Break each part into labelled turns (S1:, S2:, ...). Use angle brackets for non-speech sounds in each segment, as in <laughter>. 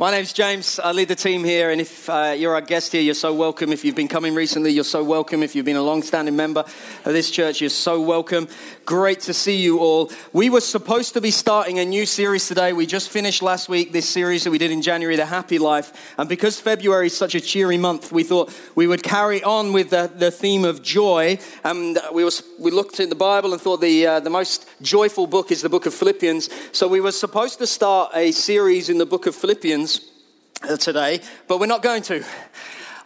S1: My name's James. I lead the team here, and if uh, you're our guest here, you're so welcome. If you've been coming recently, you're so welcome. If you've been a long standing member of this church, you're so welcome. Great to see you all. We were supposed to be starting a new series today. We just finished last week this series that we did in January, The Happy Life. And because February is such a cheery month, we thought we would carry on with the, the theme of joy. And we, was, we looked at the Bible and thought the, uh, the most joyful book is the book of Philippians. So we were supposed to start a series in the book of Philippians today, but we're not going to.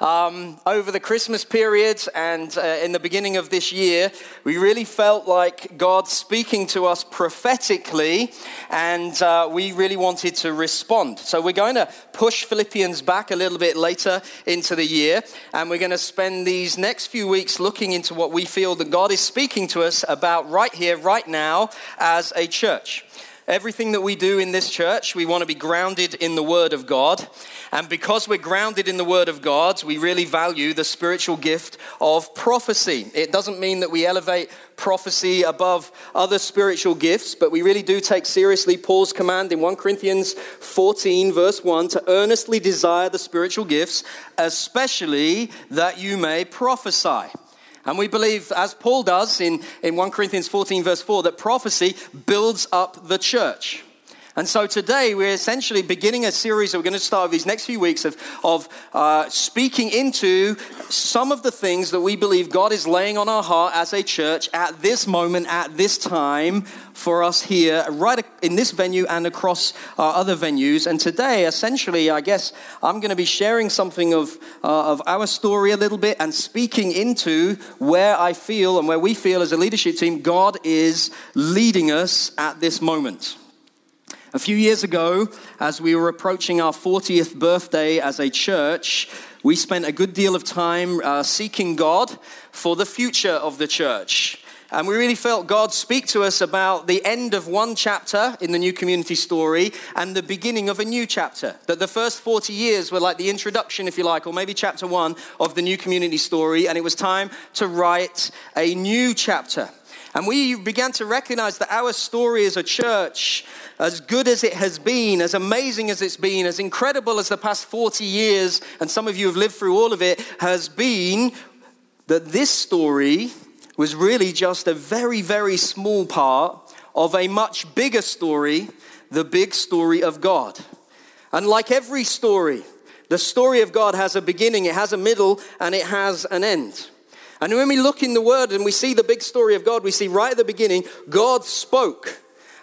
S1: Um, over the Christmas period and uh, in the beginning of this year, we really felt like God speaking to us prophetically, and uh, we really wanted to respond. So we're going to push Philippians back a little bit later into the year, and we're going to spend these next few weeks looking into what we feel that God is speaking to us about right here, right now, as a church. Everything that we do in this church, we want to be grounded in the Word of God. And because we're grounded in the Word of God, we really value the spiritual gift of prophecy. It doesn't mean that we elevate prophecy above other spiritual gifts, but we really do take seriously Paul's command in 1 Corinthians 14, verse 1, to earnestly desire the spiritual gifts, especially that you may prophesy. And we believe, as Paul does in, in 1 Corinthians 14, verse 4, that prophecy builds up the church. And so today we're essentially beginning a series that we're going to start these next few weeks of, of uh, speaking into some of the things that we believe God is laying on our heart as a church at this moment, at this time for us here, right in this venue and across our other venues. And today, essentially, I guess I'm going to be sharing something of, uh, of our story a little bit and speaking into where I feel and where we feel as a leadership team God is leading us at this moment. A few years ago, as we were approaching our 40th birthday as a church, we spent a good deal of time uh, seeking God for the future of the church. And we really felt God speak to us about the end of one chapter in the new community story and the beginning of a new chapter. That the first 40 years were like the introduction, if you like, or maybe chapter one of the new community story, and it was time to write a new chapter. And we began to recognize that our story as a church, as good as it has been, as amazing as it's been, as incredible as the past 40 years, and some of you have lived through all of it, has been that this story was really just a very, very small part of a much bigger story, the big story of God. And like every story, the story of God has a beginning, it has a middle, and it has an end. And when we look in the Word and we see the big story of God, we see right at the beginning, God spoke,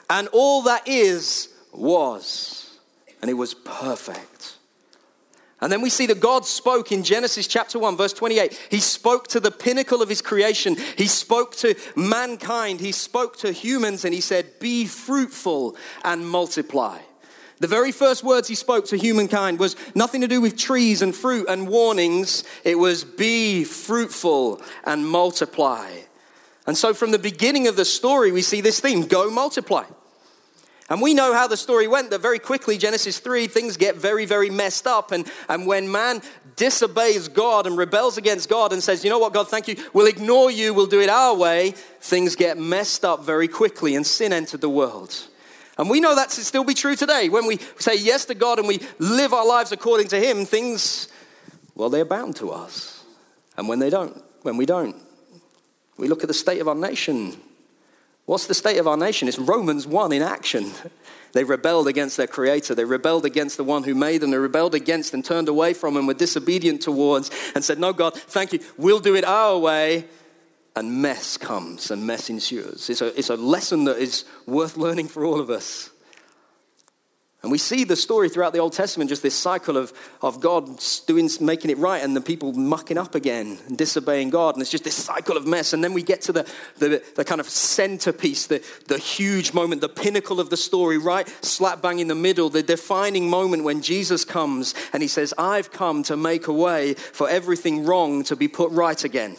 S1: and all that is was, and it was perfect. And then we see that God spoke in Genesis chapter 1, verse 28. He spoke to the pinnacle of his creation. He spoke to mankind. He spoke to humans and he said, Be fruitful and multiply. The very first words he spoke to humankind was nothing to do with trees and fruit and warnings. It was be fruitful and multiply. And so from the beginning of the story, we see this theme go multiply. And we know how the story went that very quickly, Genesis 3, things get very, very messed up. And, and when man disobeys God and rebels against God and says, you know what, God, thank you, we'll ignore you, we'll do it our way, things get messed up very quickly and sin entered the world. And we know that to still be true today. When we say yes to God and we live our lives according to Him, things, well, they're bound to us. And when they don't, when we don't, we look at the state of our nation. What's the state of our nation? It's Romans 1 in action. <laughs> They rebelled against their creator. They rebelled against the one who made them. They rebelled against and turned away from and were disobedient towards and said, No, God, thank you. We'll do it our way and mess comes and mess ensues. It's a, it's a lesson that is worth learning for all of us. And we see the story throughout the Old Testament, just this cycle of, of God doing, making it right and the people mucking up again and disobeying God. And it's just this cycle of mess. And then we get to the, the, the kind of centerpiece, the, the huge moment, the pinnacle of the story, right slap bang in the middle, the defining moment when Jesus comes and he says, I've come to make a way for everything wrong to be put right again.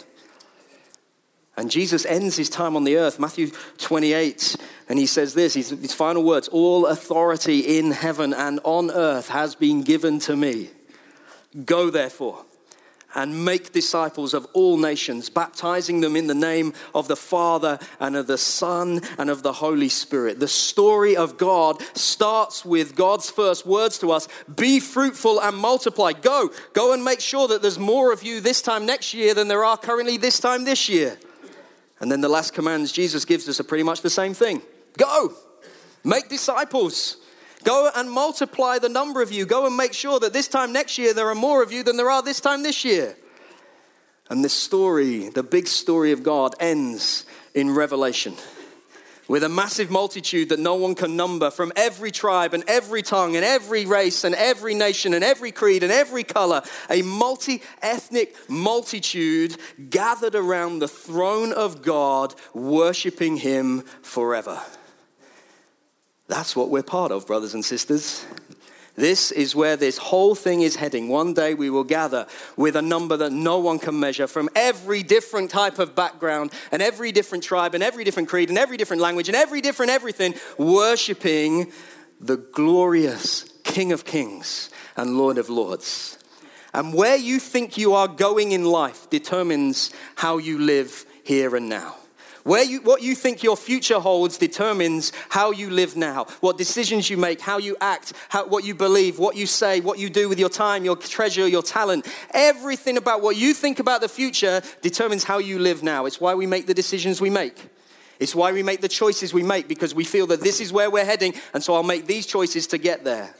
S1: And Jesus ends his time on the earth, Matthew 28, and he says this his, his final words All authority in heaven and on earth has been given to me. Go therefore and make disciples of all nations, baptizing them in the name of the Father and of the Son and of the Holy Spirit. The story of God starts with God's first words to us be fruitful and multiply. Go, go and make sure that there's more of you this time next year than there are currently this time this year. And then the last commands Jesus gives us are pretty much the same thing go, make disciples. Go and multiply the number of you. Go and make sure that this time next year there are more of you than there are this time this year. And this story, the big story of God, ends in Revelation with a massive multitude that no one can number from every tribe and every tongue and every race and every nation and every creed and every color, a multi ethnic multitude gathered around the throne of God, worshiping Him forever. That's what we're part of, brothers and sisters. This is where this whole thing is heading. One day we will gather with a number that no one can measure from every different type of background and every different tribe and every different creed and every different language and every different everything, worshiping the glorious King of Kings and Lord of Lords. And where you think you are going in life determines how you live here and now. Where you, what you think your future holds determines how you live now, what decisions you make, how you act, how, what you believe, what you say, what you do with your time, your treasure, your talent. Everything about what you think about the future determines how you live now. It's why we make the decisions we make. It's why we make the choices we make because we feel that this is where we're heading, and so I'll make these choices to get there.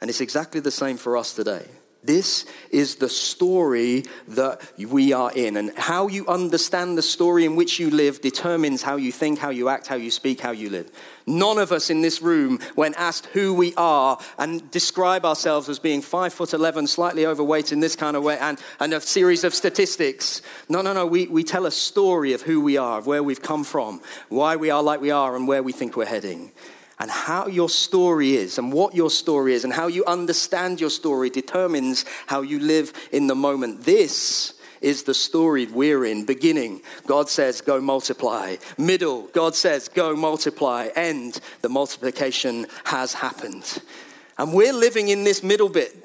S1: And it's exactly the same for us today. This is the story that we are in. And how you understand the story in which you live determines how you think, how you act, how you speak, how you live. None of us in this room, when asked who we are and describe ourselves as being five foot 11, slightly overweight in this kind of way, and, and a series of statistics. No, no, no. We, we tell a story of who we are, of where we've come from, why we are like we are, and where we think we're heading and how your story is and what your story is and how you understand your story determines how you live in the moment. This is the story we're in. Beginning, God says, go multiply. Middle, God says, go multiply. End, the multiplication has happened. And we're living in this middle bit.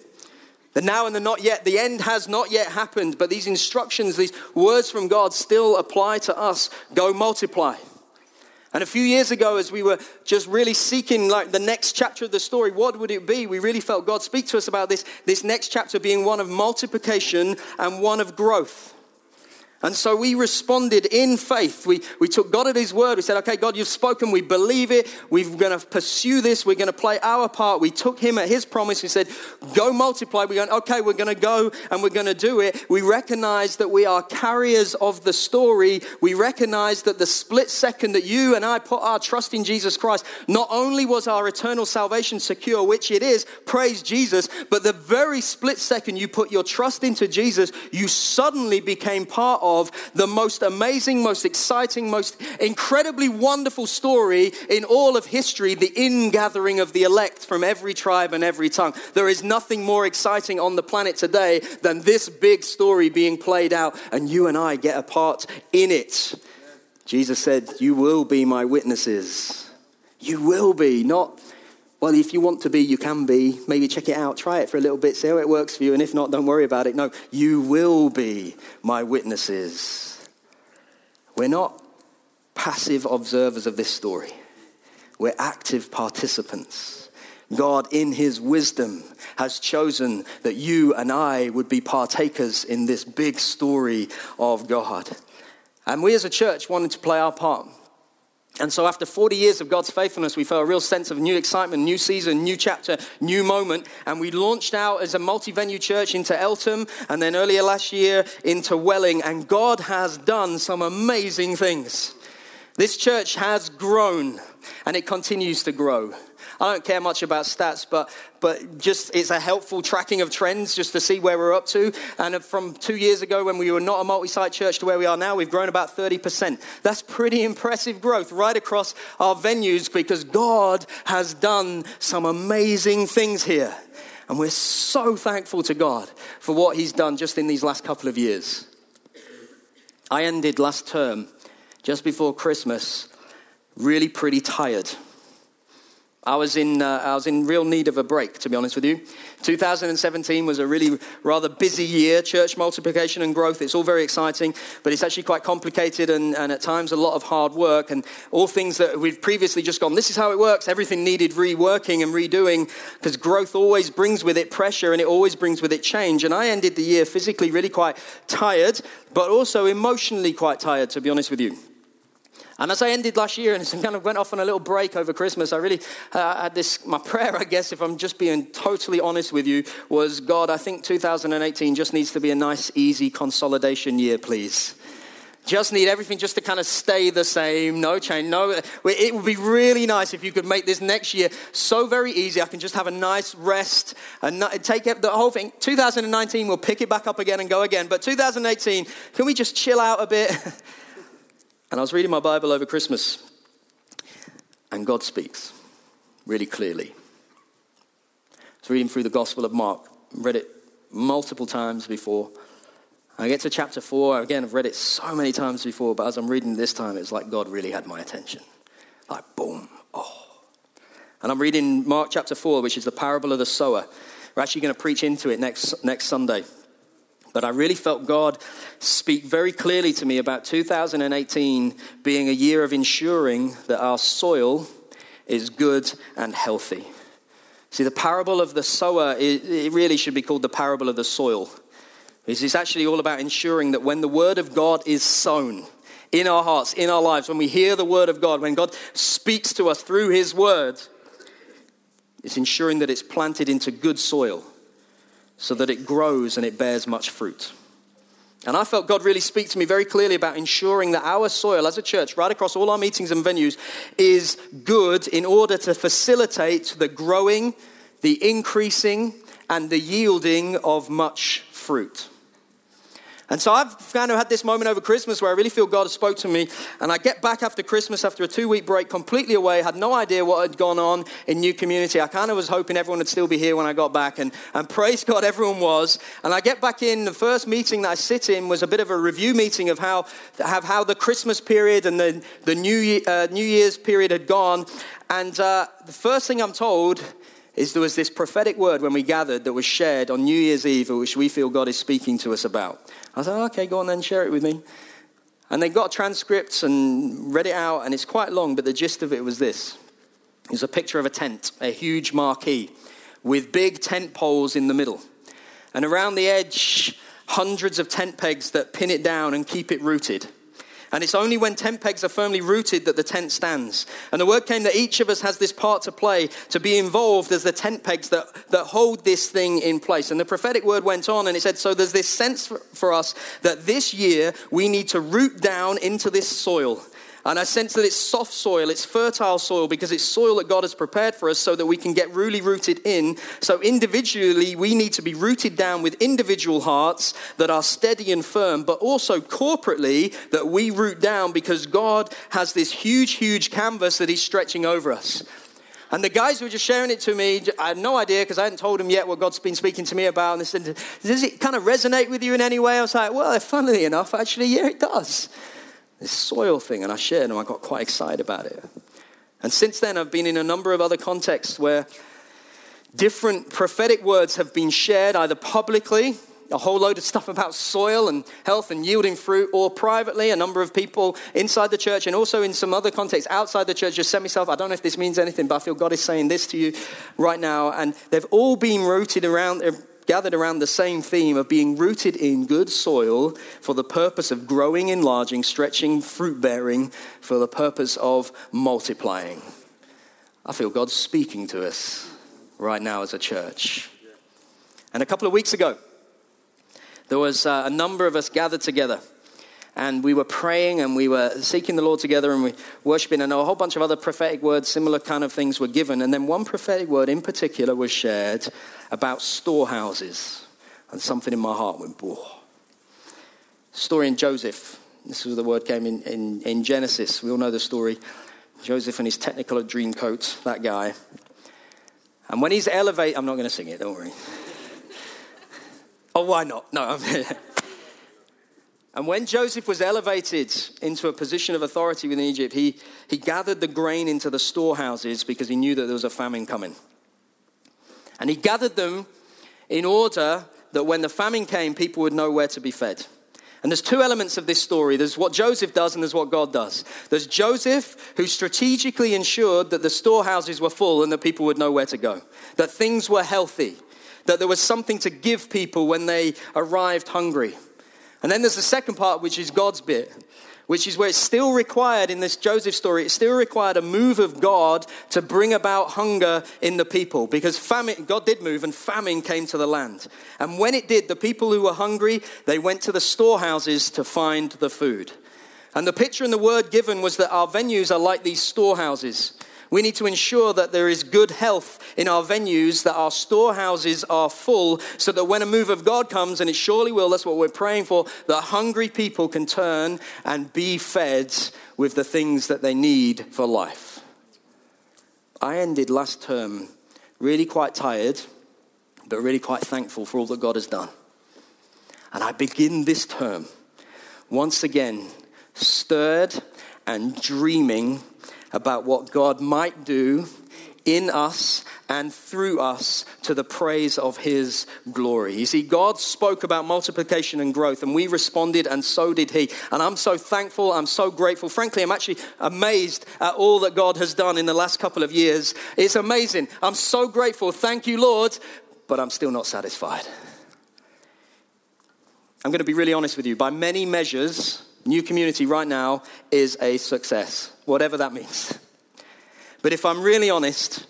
S1: The now and the not yet, the end has not yet happened, but these instructions, these words from God still apply to us. Go multiply. And a few years ago, as we were just really seeking like the next chapter of the story, what would it be? We really felt God speak to us about this, this next chapter being one of multiplication and one of growth. And so we responded in faith. We, we took God at His word. We said, okay, God, you've spoken. We believe it. We're going to pursue this. We're going to play our part. We took Him at His promise. We said, go multiply. We're going, okay, we're going to go and we're going to do it. We recognize that we are carriers of the story. We recognize that the split second that you and I put our trust in Jesus Christ, not only was our eternal salvation secure, which it is, praise Jesus, but the very split second you put your trust into Jesus, you suddenly became part of of the most amazing, most exciting, most incredibly wonderful story in all of history the ingathering of the elect from every tribe and every tongue. There is nothing more exciting on the planet today than this big story being played out, and you and I get a part in it. Jesus said, You will be my witnesses. You will be, not well, if you want to be, you can be. Maybe check it out, try it for a little bit, see how it works for you, and if not, don't worry about it. No, you will be my witnesses. We're not passive observers of this story, we're active participants. God, in His wisdom, has chosen that you and I would be partakers in this big story of God. And we as a church wanted to play our part. And so, after 40 years of God's faithfulness, we felt a real sense of new excitement, new season, new chapter, new moment. And we launched out as a multi venue church into Eltham and then earlier last year into Welling. And God has done some amazing things. This church has grown and it continues to grow. I don't care much about stats, but, but just it's a helpful tracking of trends just to see where we're up to. And from two years ago, when we were not a multi site church, to where we are now, we've grown about 30%. That's pretty impressive growth right across our venues because God has done some amazing things here. And we're so thankful to God for what He's done just in these last couple of years. I ended last term, just before Christmas, really pretty tired I was in, uh, I was in real need of a break, to be honest with you. 2017 was a really rather busy year, church multiplication and growth. It's all very exciting, but it's actually quite complicated and, and at times a lot of hard work. And all things that we've previously just gone, this is how it works. Everything needed reworking and redoing because growth always brings with it pressure and it always brings with it change. And I ended the year physically really quite tired, but also emotionally quite tired, to be honest with you. And as I ended last year and <laughs> kind of went off on a little break over Christmas, I really uh, had this, my <laughs> prayer, I guess, if I'm just being totally honest with you, was God, I think 2018 just needs to be a nice, easy consolidation year, please. Just need everything just to kind of stay the same, no change, no. It would be really nice if you could make this next year so very easy. I can just have a nice rest and take the whole thing. 2019, we'll pick it back up again and go again. But 2018, can we just chill out a bit? <laughs> And I was reading my Bible over Christmas, and God speaks really clearly. I was reading through the Gospel of Mark, read it multiple times before. I get to chapter four, again, I've read it so many times before, but as I'm reading this time, it's like God really had my attention. Like, boom, oh. And I'm reading Mark chapter four, which is the parable of the sower. We're actually going to preach into it next, next Sunday. But I really felt God speak very clearly to me about 2018 being a year of ensuring that our soil is good and healthy. See, the parable of the sower, it really should be called the parable of the soil. It's actually all about ensuring that when the word of God is sown in our hearts, in our lives, when we hear the word of God, when God speaks to us through his word, it's ensuring that it's planted into good soil so that it grows and it bears much fruit. And I felt God really speak to me very clearly about ensuring that our soil as a church, right across all our meetings and venues, is good in order to facilitate the growing, the increasing, and the yielding of much fruit. And so I've kind of had this moment over Christmas where I really feel God has spoke to me. And I get back after Christmas, after a two week break, completely away, had no idea what had gone on in New Community. I kind of was hoping everyone would still be here when I got back. And, and praise God, everyone was. And I get back in, the first meeting that I sit in was a bit of a review meeting of how, have how the Christmas period and the, the New, Year, uh, New Year's period had gone. And uh, the first thing I'm told is there was this prophetic word when we gathered that was shared on New Year's Eve, which we feel God is speaking to us about. I said, oh, okay, go on then, share it with me. And they got transcripts and read it out, and it's quite long, but the gist of it was this. It was a picture of a tent, a huge marquee, with big tent poles in the middle. And around the edge, hundreds of tent pegs that pin it down and keep it rooted. And it's only when tent pegs are firmly rooted that the tent stands. And the word came that each of us has this part to play, to be involved as the tent pegs that, that hold this thing in place. And the prophetic word went on and it said, So there's this sense for, for us that this year we need to root down into this soil and I sense that it's soft soil, it's fertile soil because it's soil that God has prepared for us so that we can get really rooted in. So, individually, we need to be rooted down with individual hearts that are steady and firm, but also corporately that we root down because God has this huge, huge canvas that He's stretching over us. And the guys who were just sharing it to me, I had no idea because I hadn't told them yet what God's been speaking to me about. And they said, Does it kind of resonate with you in any way? I was like, Well, funnily enough, actually, yeah, it does this soil thing, and I shared and I got quite excited about it. And since then, I've been in a number of other contexts where different prophetic words have been shared either publicly, a whole load of stuff about soil and health and yielding fruit, or privately, a number of people inside the church and also in some other contexts outside the church just sent myself. I don't know if this means anything, but I feel God is saying this to you right now. And they've all been rooted around, gathered around the same theme of being rooted in good soil for the purpose of growing, enlarging, stretching, fruit bearing, for the purpose of multiplying. I feel God's speaking to us right now as a church. And a couple of weeks ago, there was uh, a number of us gathered together and we were praying and we were seeking the Lord together and we worshiping, and a whole bunch of other prophetic words, similar kind of things were given. And then one prophetic word in particular was shared about storehouses, and something in my heart went, whoa. Story in Joseph. This was the word came in, in, in Genesis. We all know the story. Joseph and his technicolor dream coat, that guy. And when he's elevated, I'm not going to sing it, don't worry. <laughs> oh, why not? No, <laughs> And when Joseph was elevated into a position of authority within Egypt, he, he gathered the grain into the storehouses because he knew that there was a famine coming. And he gathered them in order that when the famine came, people would know where to be fed. And there's two elements of this story there's what Joseph does, and there's what God does. There's Joseph, who strategically ensured that the storehouses were full and that people would know where to go, that things were healthy, that there was something to give people when they arrived hungry. And then there's the second part, which is God's bit, which is where it's still required in this Joseph story, it's still required a move of God to bring about hunger in the people because famine, God did move and famine came to the land. And when it did, the people who were hungry, they went to the storehouses to find the food. And the picture and the word given was that our venues are like these storehouses. We need to ensure that there is good health in our venues, that our storehouses are full, so that when a move of God comes, and it surely will, that's what we're praying for, that hungry people can turn and be fed with the things that they need for life. I ended last term really quite tired, but really quite thankful for all that God has done. And I begin this term once again stirred and dreaming about what God might do in us and through us to the praise of his glory. You see, God spoke about multiplication and growth, and we responded, and so did he. And I'm so thankful, I'm so grateful. Frankly, I'm actually amazed at all that God has done in the last couple of years. It's amazing. I'm so grateful. Thank you, Lord, but I'm still not satisfied. I'm going to be really honest with you. By many measures, New Community right now is a success, whatever that means. But if I'm really honest,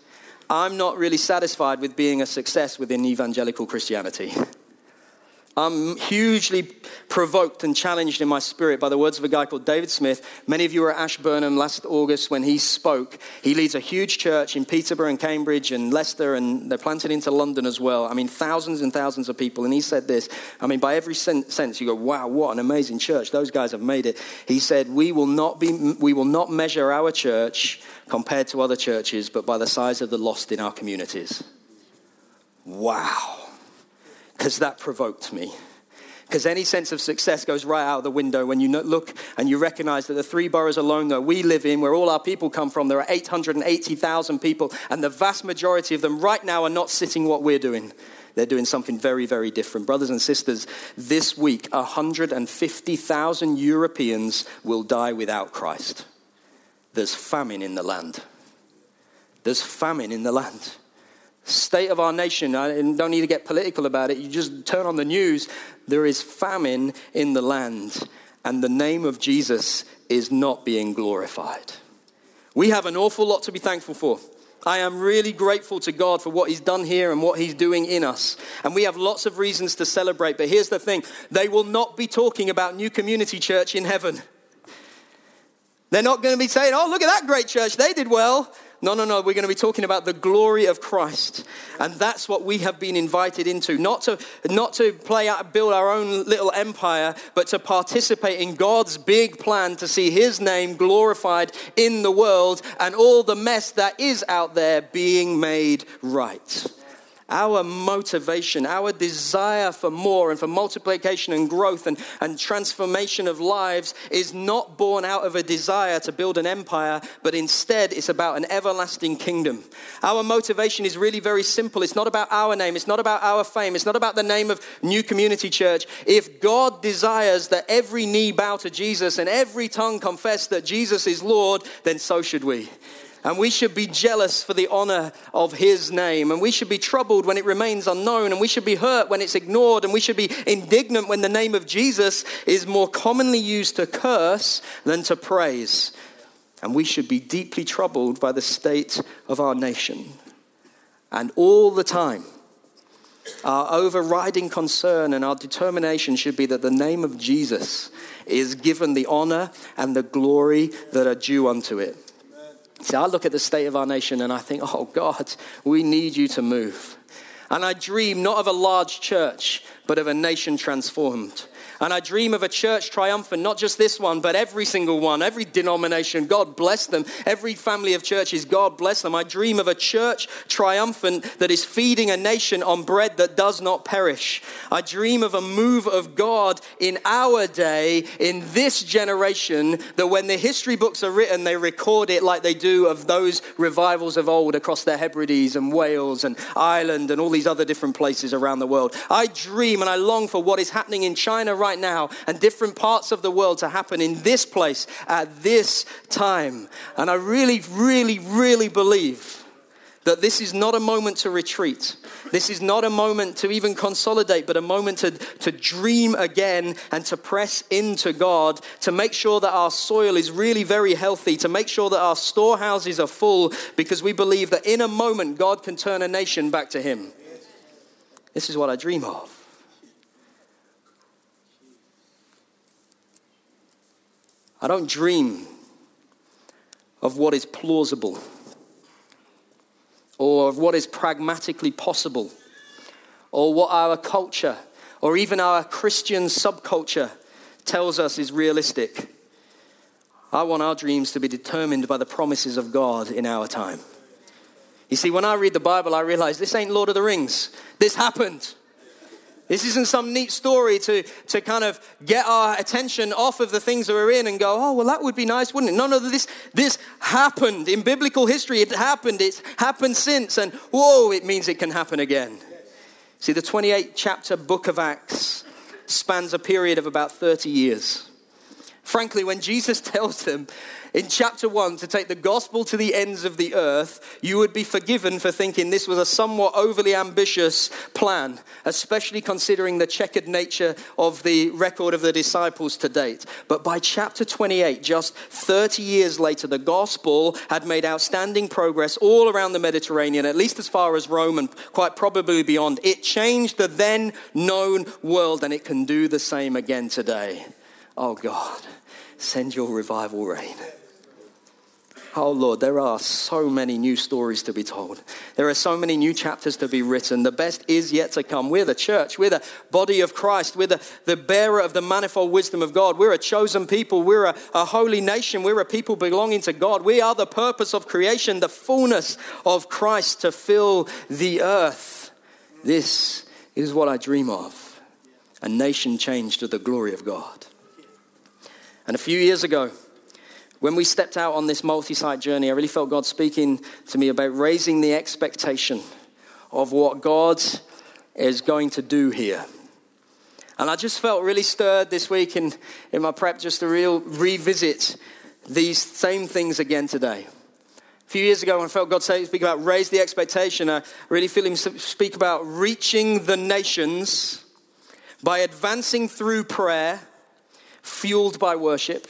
S1: I'm not really satisfied with being a success within evangelical Christianity. I'm hugely provoked and challenged in my spirit by the words of a guy called David Smith. Many of you were at Ashburnham last August when he spoke. He leads a huge church in Peterborough and Cambridge and Leicester, and they're planted into London as well. I mean, thousands and thousands of people. And he said this I mean, by every sense, you go, wow, what an amazing church. Those guys have made it. He said, We will not, be, we will not measure our church compared to other churches, but by the size of the lost in our communities. Wow because that provoked me. Because any sense of success goes right out of the window when you look and you recognize that the three boroughs alone that we live in, where all our people come from, there are 880,000 people, and the vast majority of them right now are not sitting what we're doing. They're doing something very, very different. Brothers and sisters, this week, 150,000 Europeans will die without Christ. There's famine in the land. There's famine in the land state of our nation, uh, I don't need to get political about it. You just turn on the news, there is famine in the land, and the name of Jesus is not being glorified. We have an awful lot to be thankful for. I am really grateful to God for what He's done here and what He's doing in us. And we have lots of reasons to celebrate. But here's the thing they will not be talking about New Community Church in heaven. They're not going to be saying, oh, look at that great church, they did well. No, no, no. We're going to be talking about the glory of Christ. And that's what we have been invited into. Not to, not to play out, build our own little empire, but to participate in God's big plan to see his name glorified in the world and all the mess that is out there being made right our motivation, our desire for more and for multiplication and growth and, and transformation of lives is not born out of a desire to build an empire, but instead it's about an everlasting kingdom. Our motivation is really very simple. It's not about our name, it's not about our fame, it's not about the name of New Community Church. If God desires that every knee bow to Jesus and every tongue confess that Jesus is Lord, then so should we. And we should be jealous for the honor of his name. And we should be troubled when it remains unknown. And we should be hurt when it's ignored. And we should be indignant when the name of Jesus is more commonly used to curse than to praise. And we should be deeply troubled by the state of our nation. And all the time, our overriding concern and our determination should be that the name of Jesus is given the honor and the glory that are due unto it. See, I look at the state of our nation and I think, oh God, we need you to move. And I dream not of a large church, but of a nation transformed. And I dream of a church triumphant, not just this one, but every single one, every denomination. God bless them. Every family of churches, God bless them. I dream of a church triumphant that is feeding a nation on bread that does not perish. I dream of a move of God in our day, in this generation, that when the history books are written, they record it like they do of those revivals of old across the Hebrides and Wales and Ireland and all these other different places around the world. I dream and I long for what is happening in China right now and different parts of the world to happen in this place at this time. And I really, really, really believe that this is not a moment to retreat. This is not a moment to even consolidate, but a moment to, to dream again and to press into God, to make sure that our soil is really very healthy, to make sure that our storehouses are full, because we believe that in a moment God can turn a nation back to Him. This is what I dream of. I don't dream of what is plausible or of what is pragmatically possible or what our culture or even our Christian subculture tells us is realistic. I want our dreams to be determined by the promises of God in our time. You see, when I read the Bible, I realize this ain't Lord of the Rings. This happened. This isn't some neat story to, to kind of get our attention off of the things that we're in and go, oh, well, that would be nice, wouldn't it? No, no, this, this happened. In biblical history, it happened. It's happened since. And whoa, it means it can happen again. See, the 28 chapter book of Acts spans a period of about 30 years. Frankly, when Jesus <laughs> tells them in chapter 1 to take the gospel to the ends of the earth, you would be forgiven for thinking this was a somewhat overly ambitious plan, especially considering the checkered nature of the record of the disciples to date. But by chapter 28, just 30 years later, the gospel had made outstanding progress all around the Mediterranean, at least as far as Rome and quite probably beyond. It changed the then known world, and it can do the same again today. Oh God, send your revival rain. Oh Lord, there are so many new stories to be told. There are so many new chapters to be written. The best is yet to come. We're the church. We're the body of Christ. We're the, the bearer of the manifold wisdom of God. We're a chosen people. We're a, a holy nation. We're a people belonging to God. We are the purpose of creation, the fullness of Christ to fill the earth. This is what I dream of a nation changed to the glory of God. And a few years ago, when we stepped out on this multi site journey, I really felt God speaking to me about raising the expectation of what God is going to do here. And I just felt really stirred this week in, in my prep just to real, revisit these same things again today. A few years ago, when I felt God say, speak about raise the expectation, I really feel Him speak about reaching the nations by advancing through prayer, fueled by worship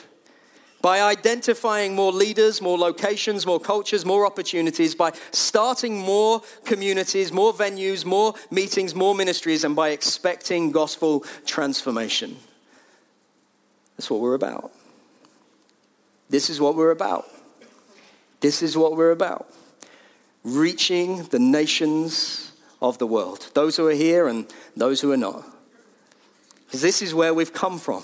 S1: by identifying more leaders, more locations, more cultures, more opportunities, by starting more communities, more venues, more meetings, more ministries, and by expecting gospel transformation. That's what we're about. This is what we're about. This is what we're about. Reaching the nations of the world, those who are here and those who are not. Because this is where we've come from.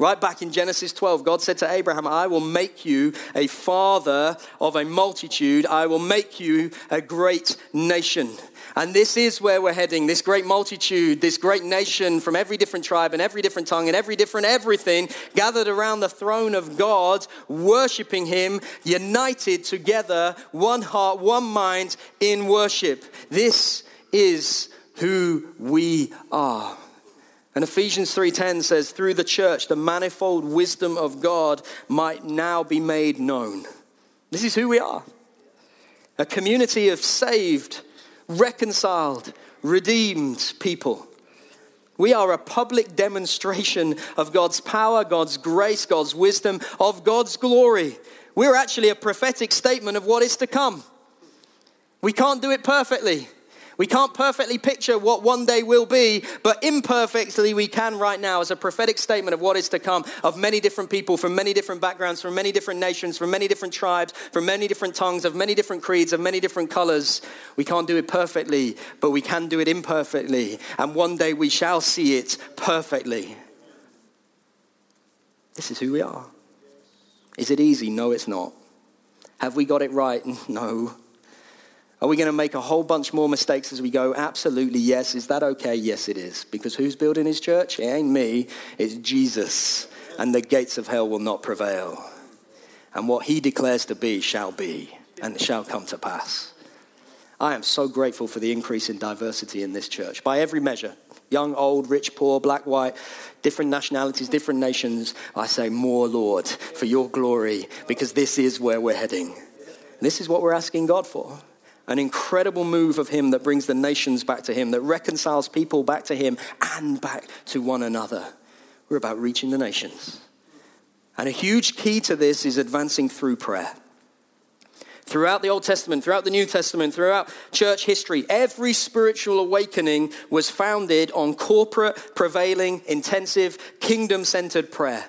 S1: Right back in Genesis 12, God said to Abraham, I will make you a father of a multitude. I will make you a great nation. And this is where we're heading this great multitude, this great nation from every different tribe and every different tongue and every different everything gathered around the throne of God, worshiping Him, united together, one heart, one mind in worship. This is who we are. And Ephesians 3:10 says through the church the manifold wisdom of God might now be made known. This is who we are. A community of saved, reconciled, redeemed people. We are a public demonstration of God's power, God's grace, God's wisdom, of God's glory. We're actually a prophetic statement of what is to come. We can't do it perfectly. We can't perfectly picture what one day will be, but imperfectly we can right now as a prophetic statement of what is to come of many different people from many different backgrounds, from many different nations, from many different tribes, from many different tongues, of many different creeds, of many different colors. We can't do it perfectly, but we can do it imperfectly. And one day we shall see it perfectly. This is who we are. Is it easy? No, it's not. Have we got it right? <laughs> No. Are we going to make a whole bunch more mistakes as we go? Absolutely, yes. Is that okay? Yes, it is. Because who's building his church? It ain't me, it's Jesus. And the gates of hell will not prevail. And what he declares to be shall be, and shall come to pass. I am so grateful for the increase in diversity in this church by every measure young, old, rich, poor, black, white, different nationalities, different nations. I say, More, Lord, for your glory, because this is where we're heading. This is what we're asking God for an incredible move of Him that brings the nations back to Him, that reconciles people back to Him and back to one another. We're about reaching the nations. And a huge key to this is advancing through prayer. Throughout the Old Testament, throughout the New Testament, throughout church history, every spiritual awakening was founded on corporate, prevailing, intensive, kingdom centered prayer.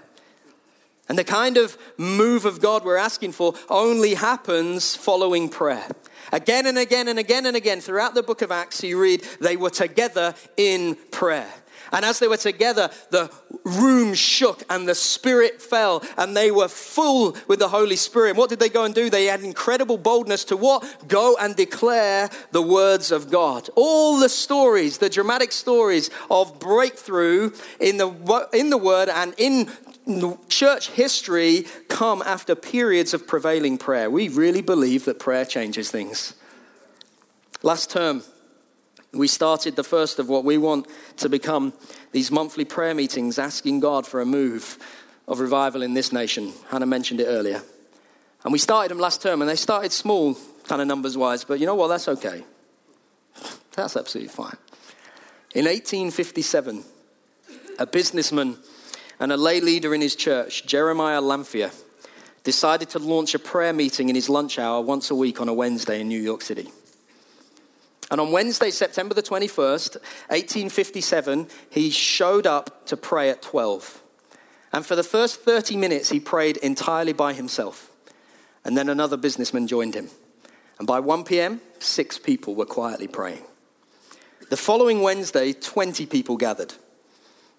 S1: And the kind of move of God we're asking for only happens following prayer. Again and again and again and again throughout the book of Acts, you read they were together in prayer. And as they were together, the room shook and the Spirit fell, and they were full with the Holy Spirit. What did they go and do? They had incredible boldness to what? Go and declare the words of God. All the stories, the dramatic stories of breakthrough in the, in the Word and in church history come after periods of prevailing prayer. We really believe that prayer changes things. Last term, we started the first of what we want to become these monthly prayer meetings, asking God for a move of revival in this nation. Hannah mentioned it earlier. And we started them last term, and they started small, kind of numbers wise, but you know what? That's okay. That's absolutely fine. In 1857, a businessman and a lay leader in his church, Jeremiah Lanphier, decided to launch a prayer meeting in his lunch hour once a week on a Wednesday in New York City. And on Wednesday, September the 21st, 1857, he showed up to pray at 12. And for the first 30 minutes, he prayed entirely by himself. And then another businessman joined him. And by 1 p.m., six people were quietly praying. The following Wednesday, 20 people gathered.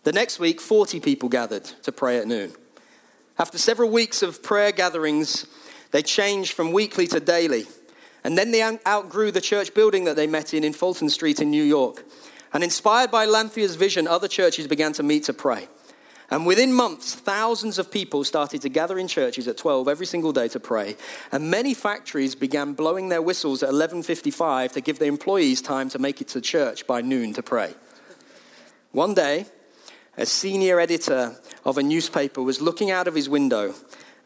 S1: The next week, 40 people gathered to pray at noon. After several weeks of prayer gatherings, they changed from weekly to daily. And then they outgrew the church building that they met in in Fulton Street in New York. And inspired by Lanphier's vision, other churches began to meet to pray. And within months, thousands of people started to gather in churches at 12 every single day to pray. And many factories began blowing their whistles at 11:55 to give their employees time to make it to church by noon to pray. One day, a senior editor of a newspaper was looking out of his window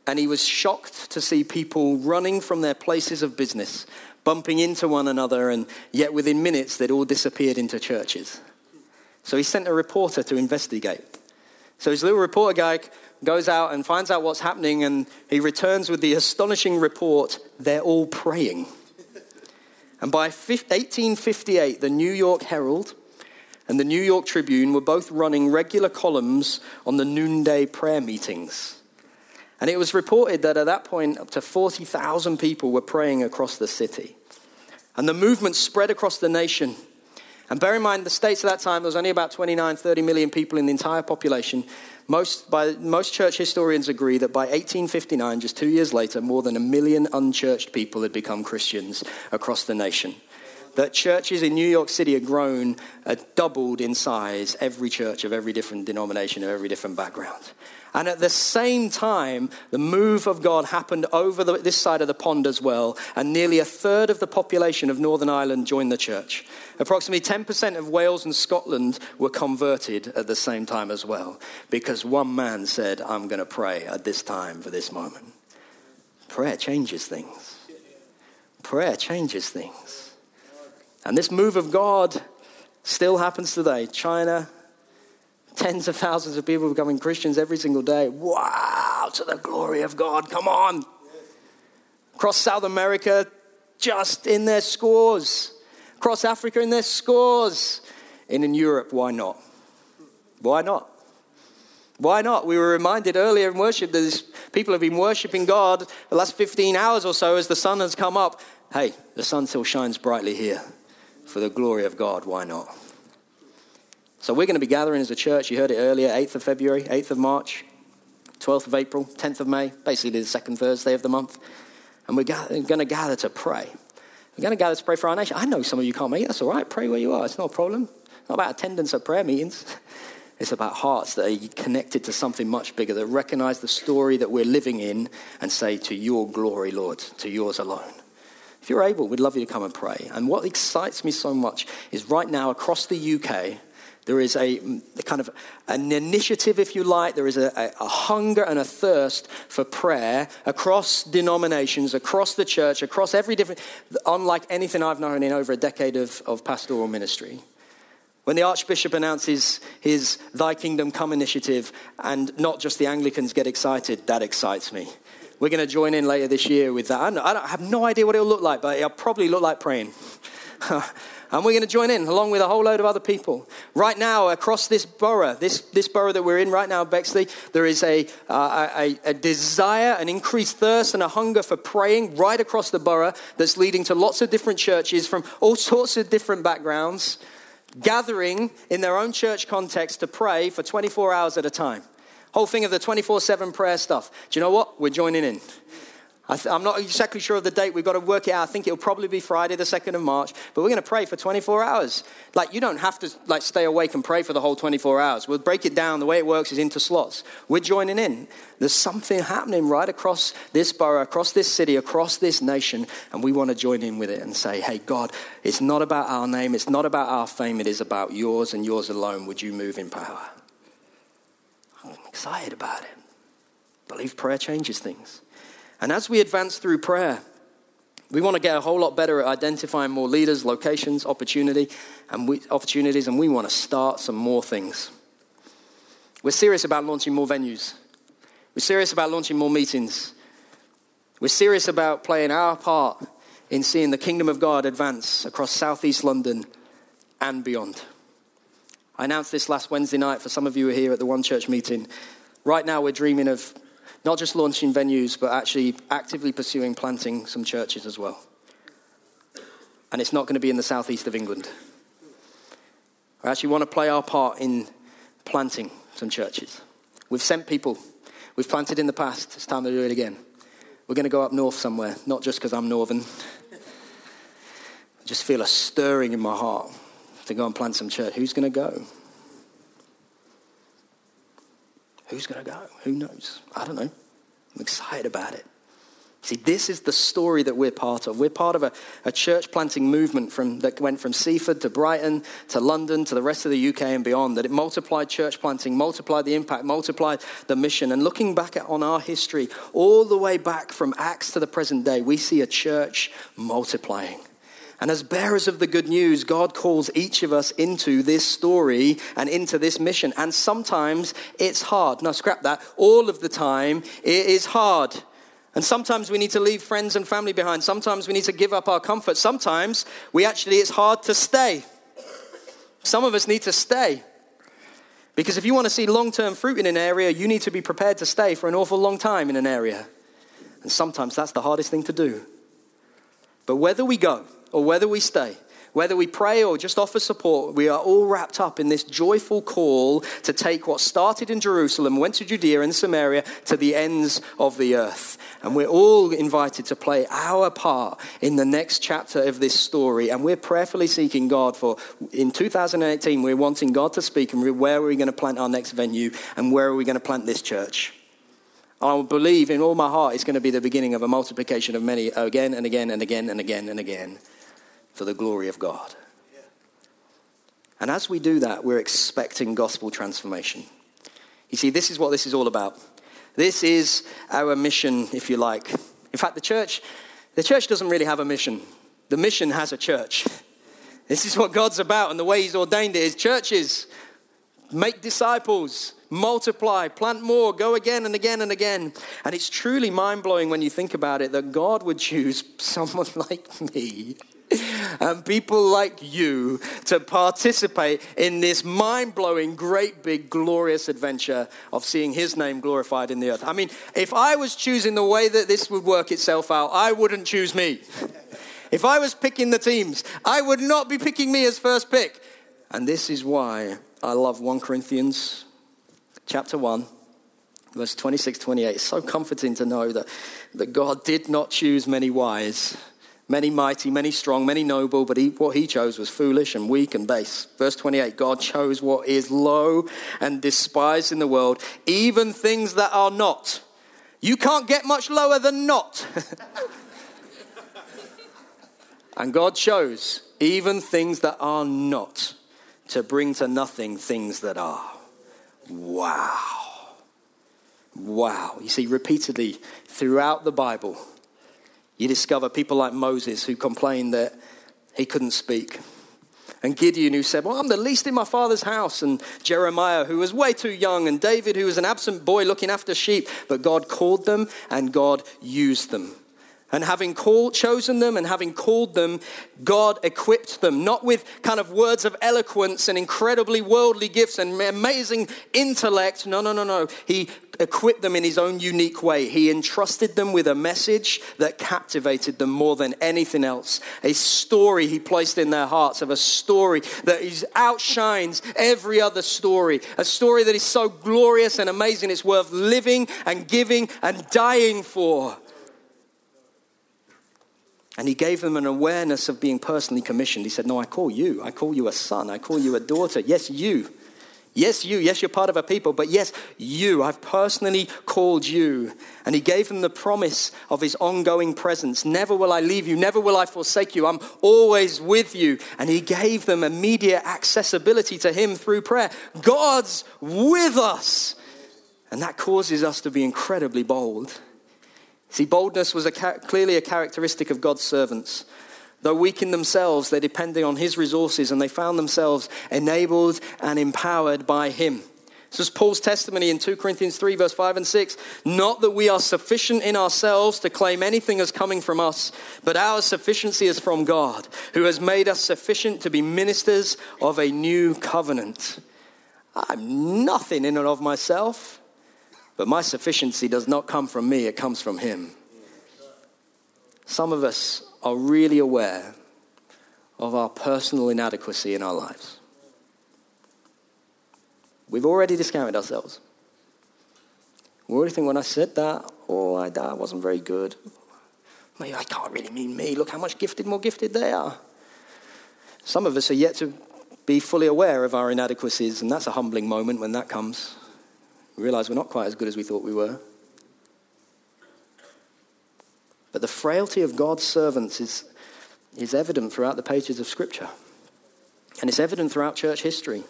S1: and he was shocked to see people running from their places of business, bumping into one another, and yet within minutes they'd all disappeared into churches. So he sent a reporter to investigate. So his little reporter guy goes out and finds out what's happening, and he returns with the astonishing report they're all praying. And by 1858, the New York Herald and the New York Tribune were both running regular columns on the noonday prayer meetings. And it was reported that at that point, up to 40,000 people were praying across the city. And the movement spread across the nation. And bear in mind, the States at that time, there was only about 29, 30 million people in the entire population. Most, by, most church historians agree that by 1859, just two years later, more than a million unchurched people had become Christians across the nation. That churches in New York City had grown, had doubled in size, every church of every different denomination, of every different background. And at the same time, the move of God happened over the, this side of the pond as well, and nearly a third of the population of Northern Ireland joined the church. Approximately 10% of Wales and Scotland were converted at the same time as well, because one man said, I'm going to pray at this time for this moment. Prayer changes things. Prayer changes things. And this move of God still happens today. China, Tens of thousands of people becoming Christians every single day. Wow, to the glory of God. Come on. Across South America, just in their scores. Across Africa, in their scores. And in Europe, why not? Why not? Why not? We were reminded earlier in worship that these people have been worshiping God the last 15 hours or so as the sun has come up. Hey, the sun still shines brightly here. For the glory of God, why not? So we're going to be gathering as a church. You heard it earlier, 8th of February, 8th of March. 12th of April, 10th of May, basically the second Thursday of the month. And we're going to gather to pray. We're going to gather to pray for our nation. I know some of you can't make it. That's all right. Pray where you are. It's not a problem. It's not about attendance at prayer meetings. <laughs> It's about hearts that are connected to something much bigger, that recognize the story that we're living in and say, To your glory, Lord, to yours alone. If you're able, we'd love you to come and pray. And what excites me so much is right now across the UK, there is a, a kind of an initiative, if you like. There is a, a, a, hunger and a thirst for prayer across denominations, across the church, across every different, unlike anything I've known in over a decade of, of pastoral ministry. When the Archbishop announces his Thy Kingdom Come initiative, and not just the Anglicans get excited, that excites me. We're going to join in later this year with that. I, I have no idea what it'll look like, but it'll probably look like praying. <laughs> and we're going to join in along with a whole load of other people. Right now, across this borough, this, this borough that we're in right now, Bexley, there is a, uh, a, a desire, an increased thirst, and a hunger for praying right across the borough that's leading to lots of different churches from all <laughs> sorts of different backgrounds gathering in their own church context to pray for 24 hours at a time. Whole thing of the 24 7 prayer stuff. Do you know what? We're joining in. I am not exactly sure of the date. We've got to work it out. I think it'll probably be Friday, the 2nd of March. But we're going to pray for 24 hours. Like, you don't have to like stay awake and pray for the whole 24 hours. We'll break it down. The way it works is into slots. We're joining in. There's something happening right across this borough, across this city, across this nation. And we want to join in with it and say, hey, God, it's not about our name. It's not about our fame. It is about yours and yours alone. Would you move in power? I'm excited about it. Believe prayer changes things. And as we advance through prayer, we want to get a whole lot better at identifying more leaders, locations, opportunity, and we, opportunities, and we want to start some more things. We're serious about launching more venues. We're serious about launching more meetings. We're serious about playing our part in seeing the kingdom of God advance across southeast London and beyond. I announced this last Wednesday night for some of you who are here at the One Church meeting. Right now, we're dreaming of not just launching venues, but actually actively pursuing planting some churches as well. And it's not going to be in the southeast of England. I actually want to play our part in planting some churches. We've sent people, we've planted in the past. It's time to do it again. We're going to go up north somewhere, not just because I'm northern. I <laughs> just feel a stirring in my heart to go and plant some church. Who's going to go? Who's going to go? Who knows? I don't know. I'm excited about it. See, this is the story that we're part of. We're part of a, a, church planting movement from, that went from Seaford to Brighton to London to the rest of the UK and beyond. That it multiplied church planting, multiplied the impact, multiplied the mission. And looking back at, on our history, all the way back from Acts to the present day, we see a church multiplying. And as bearers of the good news, God calls each of us into this story and into this mission. And sometimes it's hard. Now, scrap that. All of the time, it is hard. And sometimes we need to leave friends and family behind. Sometimes we need to give up our comfort. Sometimes we actually, it's hard to stay. Some of us need to stay. Because if you want to see long term fruit in an area, you need to be prepared to stay for an awful long time in an area. And sometimes that's the hardest thing to do. But whether we go, or whether we stay, whether we pray or just offer support, we are all wrapped up in this joyful call to take what started in Jerusalem, went to Judea and Samaria, to the ends of the earth. And we're all invited to play our part in the next chapter of this story. And we're prayerfully seeking God for, in 2018, we're wanting God to speak and where are we going to plant our next venue and where are we going to plant this church. I believe in all my heart it's going to be the beginning of a multiplication of many again and again and again and again and again for the glory of God. And as we do that, we're expecting gospel transformation. You see, this is what this is all about. This is our mission, if you like. In fact, the church, the church doesn't really have a mission. The mission has a church. <laughs> This is what God's about, and the way He's ordained it is churches make disciples, multiply, plant more, go again and again and again. And it's truly mind blowing when you think about it that God would choose <laughs> someone like me and people like you to participate in this mind blowing, great, big, glorious adventure of seeing His name glorified in the earth. I mean, if I was choosing the way that this would work itself out, I wouldn't choose me. If I was picking the teams, I would not be picking me as first pick. And this is why I love 1 Corinthians chapter 1 verse 26, 28. It's so comforting to know that, that God did not choose many wise, many mighty, many strong, many noble, but he, what he chose was foolish and weak and base. Verse 28 God chose what is low and despised in the world, even things that are not. You can't get much lower than not. <laughs> and God chose even things that are not to bring to nothing things that are. Wow. Wow. You see, repeatedly throughout the Bible, you discover people like Moses who complained that he couldn't speak. And Gideon, who said, Well, I'm the least in my father's house. And Jeremiah, who was way too young. And David, who was an absent boy looking after sheep. But God called them and God used them. And having called, chosen them and having called them, God equipped them, not with kind of words of eloquence and incredibly worldly gifts and amazing intellect. No, no, no, no. He equipped them in his own unique way. He entrusted them with a message that captivated them more than anything else. A story he placed in their hearts of a story that is, outshines every other story. A story that is so glorious and amazing, it's worth living and giving and dying for. And he gave them an awareness of being personally commissioned. He said, No, I call you. I call you a son. I call you a daughter. Yes, you. Yes, you. Yes, you're part of a people. But yes, you. I've personally called you. And he gave them the promise of his ongoing presence. Never will I leave you. Never will I forsake you. I'm always with you. And he gave them immediate accessibility to him through prayer. God's with us. And that causes us to be incredibly bold. See, boldness was a, clearly a characteristic of God's servants. Though weak in themselves, they depended on His resources and they found themselves enabled and empowered by Him. This is Paul's testimony in 2 Corinthians 3, verse 5 and 6. Not that we are sufficient in ourselves to claim anything as coming from us, but our sufficiency is from God, who has made us sufficient to be ministers of a new covenant. I'm nothing in and of myself. But my sufficiency does not come from me, it comes from Him. Some of us are really aware of our personal inadequacy in our lives. We've already discounted ourselves. We already think when I said that, oh, I, that wasn't very good. Maybe I can't really mean me. Look how much gifted, more gifted they are. Some of us are yet to be fully aware of our inadequacies, and that's a humbling moment when that comes. We realize we're not quite as good as we thought we were. But the frailty of God's servants is, is evident throughout the pages of Scripture. And it's evident throughout church history.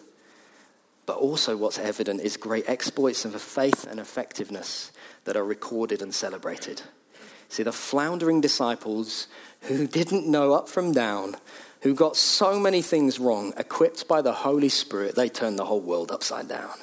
S1: But also, what's evident is great exploits of faith and effectiveness that are recorded and celebrated. See, the floundering disciples who <laughs> didn't know up from down, who got so many things wrong, equipped by the Holy Spirit, they turned the whole world upside down.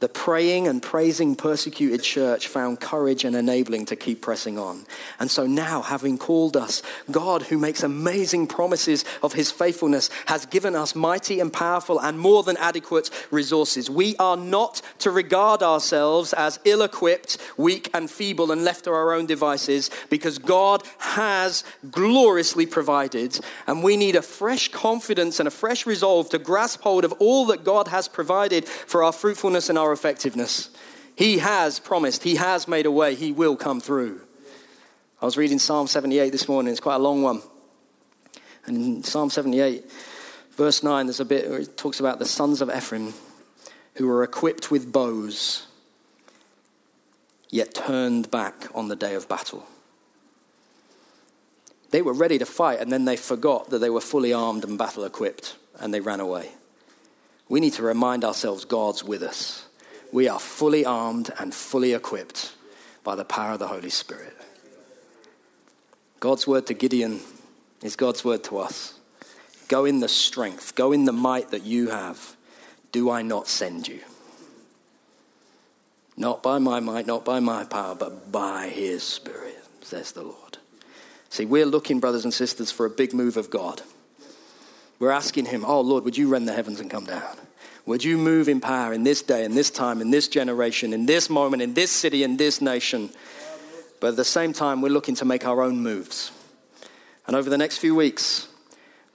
S1: The praying and praising persecuted church found courage and enabling to keep pressing on. And so now, having called us, God, who makes amazing promises of his faithfulness, has given us mighty and powerful and more than adequate resources. We are not to regard ourselves as ill equipped, weak, and feeble and left to our own devices because God has gloriously provided. And we need a fresh confidence and a fresh resolve to grasp hold of all that God has provided for our fruitfulness and our our effectiveness. He has promised, He has made a way, He will come through. I was reading Psalm 78 this morning, it's quite a long one. And in Psalm 78, verse 9, there's a bit where it talks about the sons of Ephraim who were equipped with bows, yet turned back on the day of battle. They were ready to fight, and then they forgot that they were fully armed and battle equipped, and they ran away. We need to remind ourselves God's with us we are fully armed and fully equipped by the power of the Holy Spirit. God's word to Gideon is God's word to us. Go in the strength, go in the might that you have. Do I not send you? Not by my might, not by my power, but by his Spirit, says the Lord. See, we're looking, brothers and sisters, for a big move of God. We're asking him, Oh Lord, would you rend the heavens and come down? Would you move in power in this day, in this time, in this generation, in this moment, in this city, in this nation? But at the same time, we're looking to make our own moves. And over the next few weeks,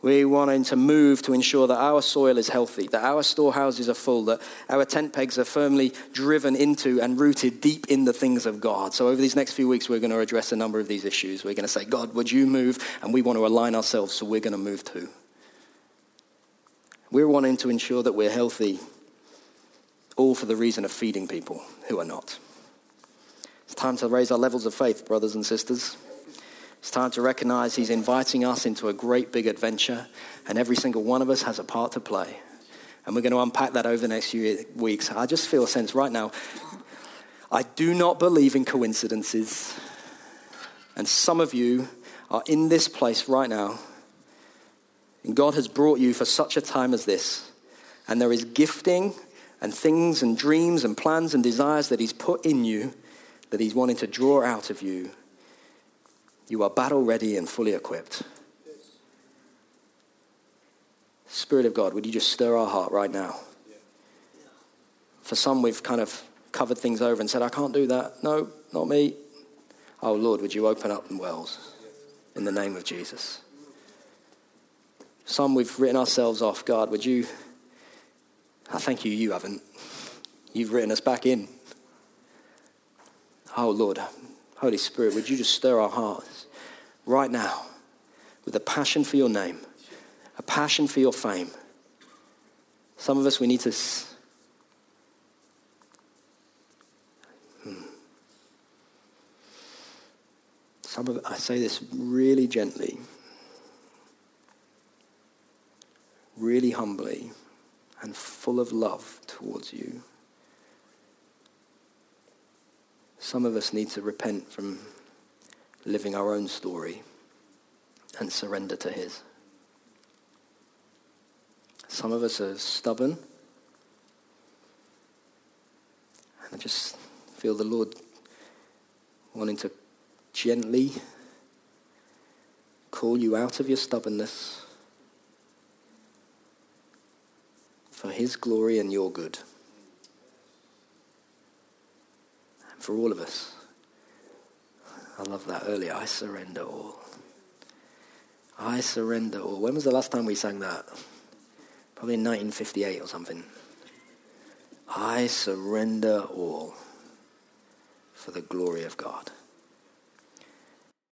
S1: We want to move to ensure that our soil is healthy, that our storehouses are full, that our tent pegs are firmly driven into and rooted deep in the things of God. So, over these next few weeks, we're going to address a number of these issues. We're going to say, God, would you move? And we want to align ourselves, so we're going to move too. We're wanting to ensure that we're healthy, all for the reason of feeding people who are not. It's time to raise our levels of faith, brothers and sisters. It's time to recognize He's inviting us into a great big adventure, and every single one of us has a part to play. And we're going to unpack that over the next few weeks. I just feel a sense right now. I do not believe in coincidences. And some of you are in this place right now. And God has brought you for such a time as this. And there is gifting and things and dreams and plans and desires that He's put in you that He's wanting to draw out of you you are battle ready and fully equipped. Spirit of God, would you just stir our heart right now? For some, we've kind of covered things over and said, I can't do that. No, not me. Oh, Lord, would you open up the wells in the name of Jesus? Some, we've written ourselves off. God, would you? I thank you, you haven't. You've written us back in. Oh, Lord, Holy Spirit, would you just stir our hearts right now with a passion for your name, a passion for your fame? Some of us, we need to. Hmm. Some of I say this really gently, really humbly, and full of love towards you. Some of us need to repent from living our own story and surrender to His. Some of us are stubborn. And I just feel the Lord wanting to gently call you out of your stubbornness for His glory and your good. for all of us. I love that earlier. I surrender all. I surrender all. When was the last time we sang that? Probably in 1958 or something. I surrender all for the glory of God.